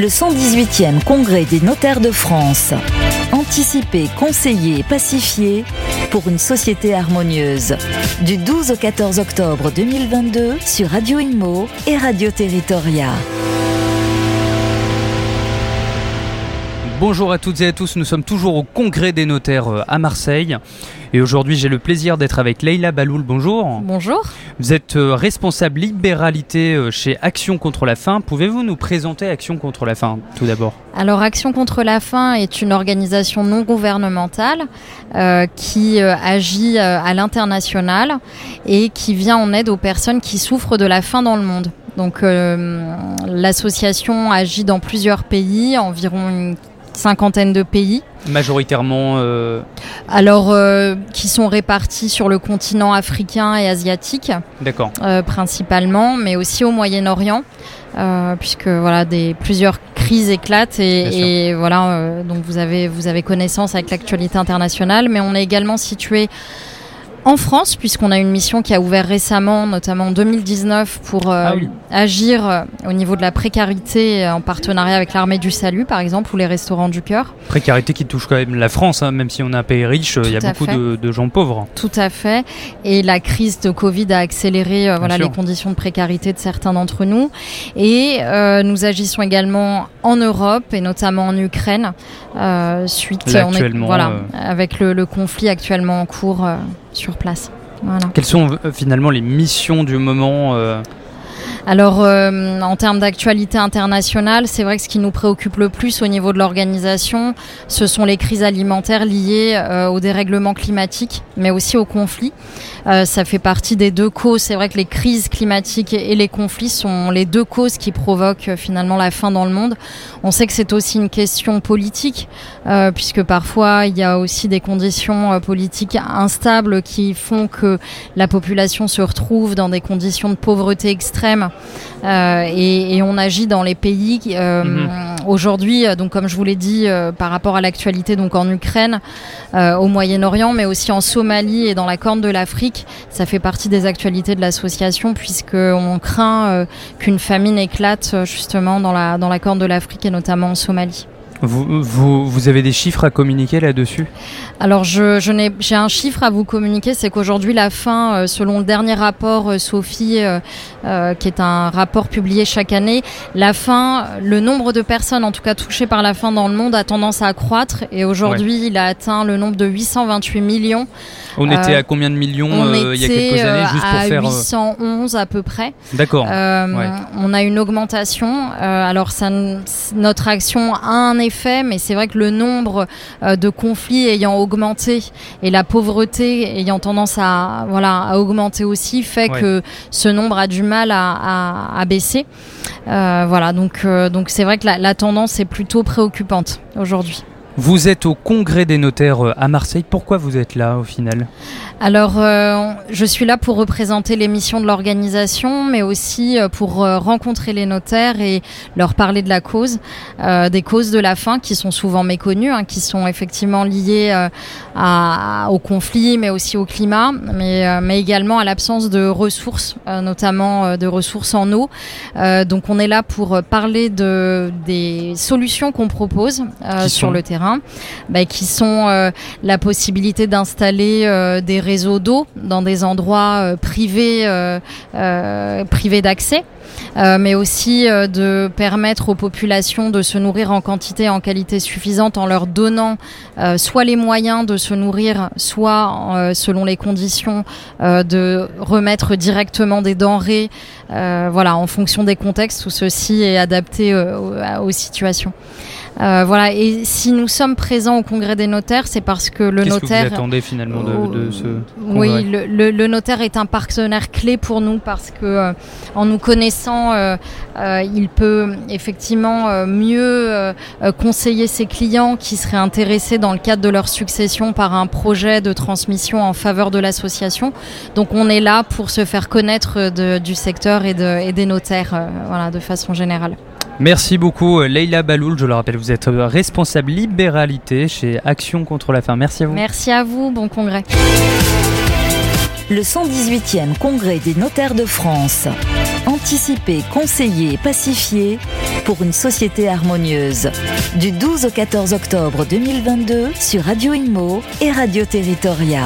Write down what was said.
Le 118e Congrès des notaires de France. Anticiper, conseiller, pacifier pour une société harmonieuse. Du 12 au 14 octobre 2022 sur Radio Imo et Radio Territoria. Bonjour à toutes et à tous, nous sommes toujours au Congrès des notaires euh, à Marseille. Et aujourd'hui, j'ai le plaisir d'être avec Leïla Baloul. Bonjour. Bonjour. Vous êtes euh, responsable libéralité euh, chez Action contre la faim. Pouvez-vous nous présenter Action contre la faim tout d'abord? Alors, Action contre la faim est une organisation non gouvernementale euh, qui euh, agit euh, à l'international et qui vient en aide aux personnes qui souffrent de la faim dans le monde. Donc, euh, l'association agit dans plusieurs pays, environ une cinquantaine de pays. Majoritairement. euh, Alors, euh, qui sont répartis sur le continent africain et asiatique. D'accord. euh, principalement, mais aussi au Moyen-Orient, puisque voilà des plusieurs crises éclatent et, et voilà donc vous avez vous avez connaissance avec l'actualité internationale, mais on est également situé en France, puisqu'on a une mission qui a ouvert récemment, notamment en 2019, pour euh, Ah oui. agir euh, au niveau de la précarité euh, en partenariat avec l'armée du salut, par exemple, ou les restaurants du cœur. Précarité qui touche quand même la France, hein, même si on est un pays riche, il y a beaucoup de, de gens pauvres. Tout à fait. Et la crise de Covid a accéléré voilà, sûr. les conditions de précarité de certains d'entre nous. Et nous agissons également en Europe et notamment en Ukraine suite Là, on est- actuellement, voilà, avec le, le conflit actuellement en cours sur Quelles sont euh, finalement les missions du moment euh, Alors, euh, en termes d'actualité internationale, c'est vrai que ce qui nous préoccupe le plus au niveau de l'organisation, ce sont les crises alimentaires liées euh, au dérèglement climatique, mais aussi au conflit. Euh, ça fait partie des deux causes. C'est vrai que les crises climatiques et les conflits sont les deux causes qui provoquent finalement la faim dans le monde. On sait que c'est aussi une question politique, puisque parfois il y a aussi des conditions politiques instables qui font que la population se retrouve dans des conditions de pauvreté extrême euh, et, et on agit dans les pays euh, Mhm. aujourd'hui euh, donc comme je vous l'ai dit par rapport à l'actualité donc en Ukraine au Moyen-Orient mais aussi en Somalie et dans la Corne de l'Afrique ça fait partie des actualités de l'association puisque on craint qu'une famine éclate justement dans la dans la Corne de l'Afrique et notamment en Somalie. Vous, vous, vous avez des chiffres à communiquer là-dessus? Alors, je, je n'ai, j'ai un chiffre à vous communiquer, c'est qu'aujourd'hui, la faim, euh, selon le dernier rapport euh, Sophie, euh, qui est un rapport publié chaque année, la faim, le nombre de personnes, en tout cas touchées par la faim dans le monde, a tendance à accroître. Et aujourd'hui, il a atteint le nombre de 828 millions. On Euh, était à combien de millions On euh, il y a quelques années, juste pour à faire. euh, 811 à peu près. D'accord. Ouais. On a une augmentation. Alors, ça, notre action a un effet, mais c'est vrai que le nombre euh, de conflits ayant augmenté et la pauvreté ayant tendance à, voilà, à augmenter aussi fait Ouais. que ce nombre a du mal à, à- à baisser. Euh, voilà, donc euh, donc c'est vrai que la, la tendance est plutôt préoccupante aujourd'hui. Vous êtes au congrès des notaires euh, à Marseille. Pourquoi vous êtes là au final Alors, euh, je suis là pour représenter les missions de l'organisation, mais aussi euh, pour rencontrer les notaires et leur parler de la cause, euh, des causes de la faim qui sont souvent méconnues, hein, qui sont effectivement liées euh, à- au conflit, mais aussi au climat, mais, mais également à l'absence de ressources, notamment de ressources en eau. Donc, on est là pour parler de, des solutions qu'on propose sur le terrain, bah, qui sont euh, la possibilité d'installer euh, des réseaux d'eau dans des endroits euh, privés, privés d'accès. mais aussi de permettre aux populations de se nourrir en quantité et en qualité suffisante en leur donnant soit les moyens de se nourrir, soit selon les conditions de remettre directement des denrées, voilà, en fonction des contextes où ceci est adapté aux situations. Euh, voilà, et si nous sommes présents au congrès des notaires, c'est parce que le Qu'est-ce notaire. que vous attendez finalement de, de ce Oui, congrès le, le- le notaire est un partenaire clé pour nous parce que euh, en nous connaissant, euh, euh, il peut effectivement euh, mieux euh, euh, conseiller ses clients qui seraient intéressés dans le cadre de leur succession par un projet de transmission en faveur de l'association. Donc on est là pour se faire connaître de- du secteur et, de- et des notaires, euh, voilà, de façon générale. Merci beaucoup euh, Leïla Baloul, je le rappelle, vous êtes euh, responsable libéralité chez Action contre la faim. Merci à vous. Merci à vous, bon congrès. Le 118e Congrès des notaires de France. Anticiper, conseiller, pacifier pour une société harmonieuse. Du 12 au 14 octobre 2022 sur Radio Imo et Radio Territoria.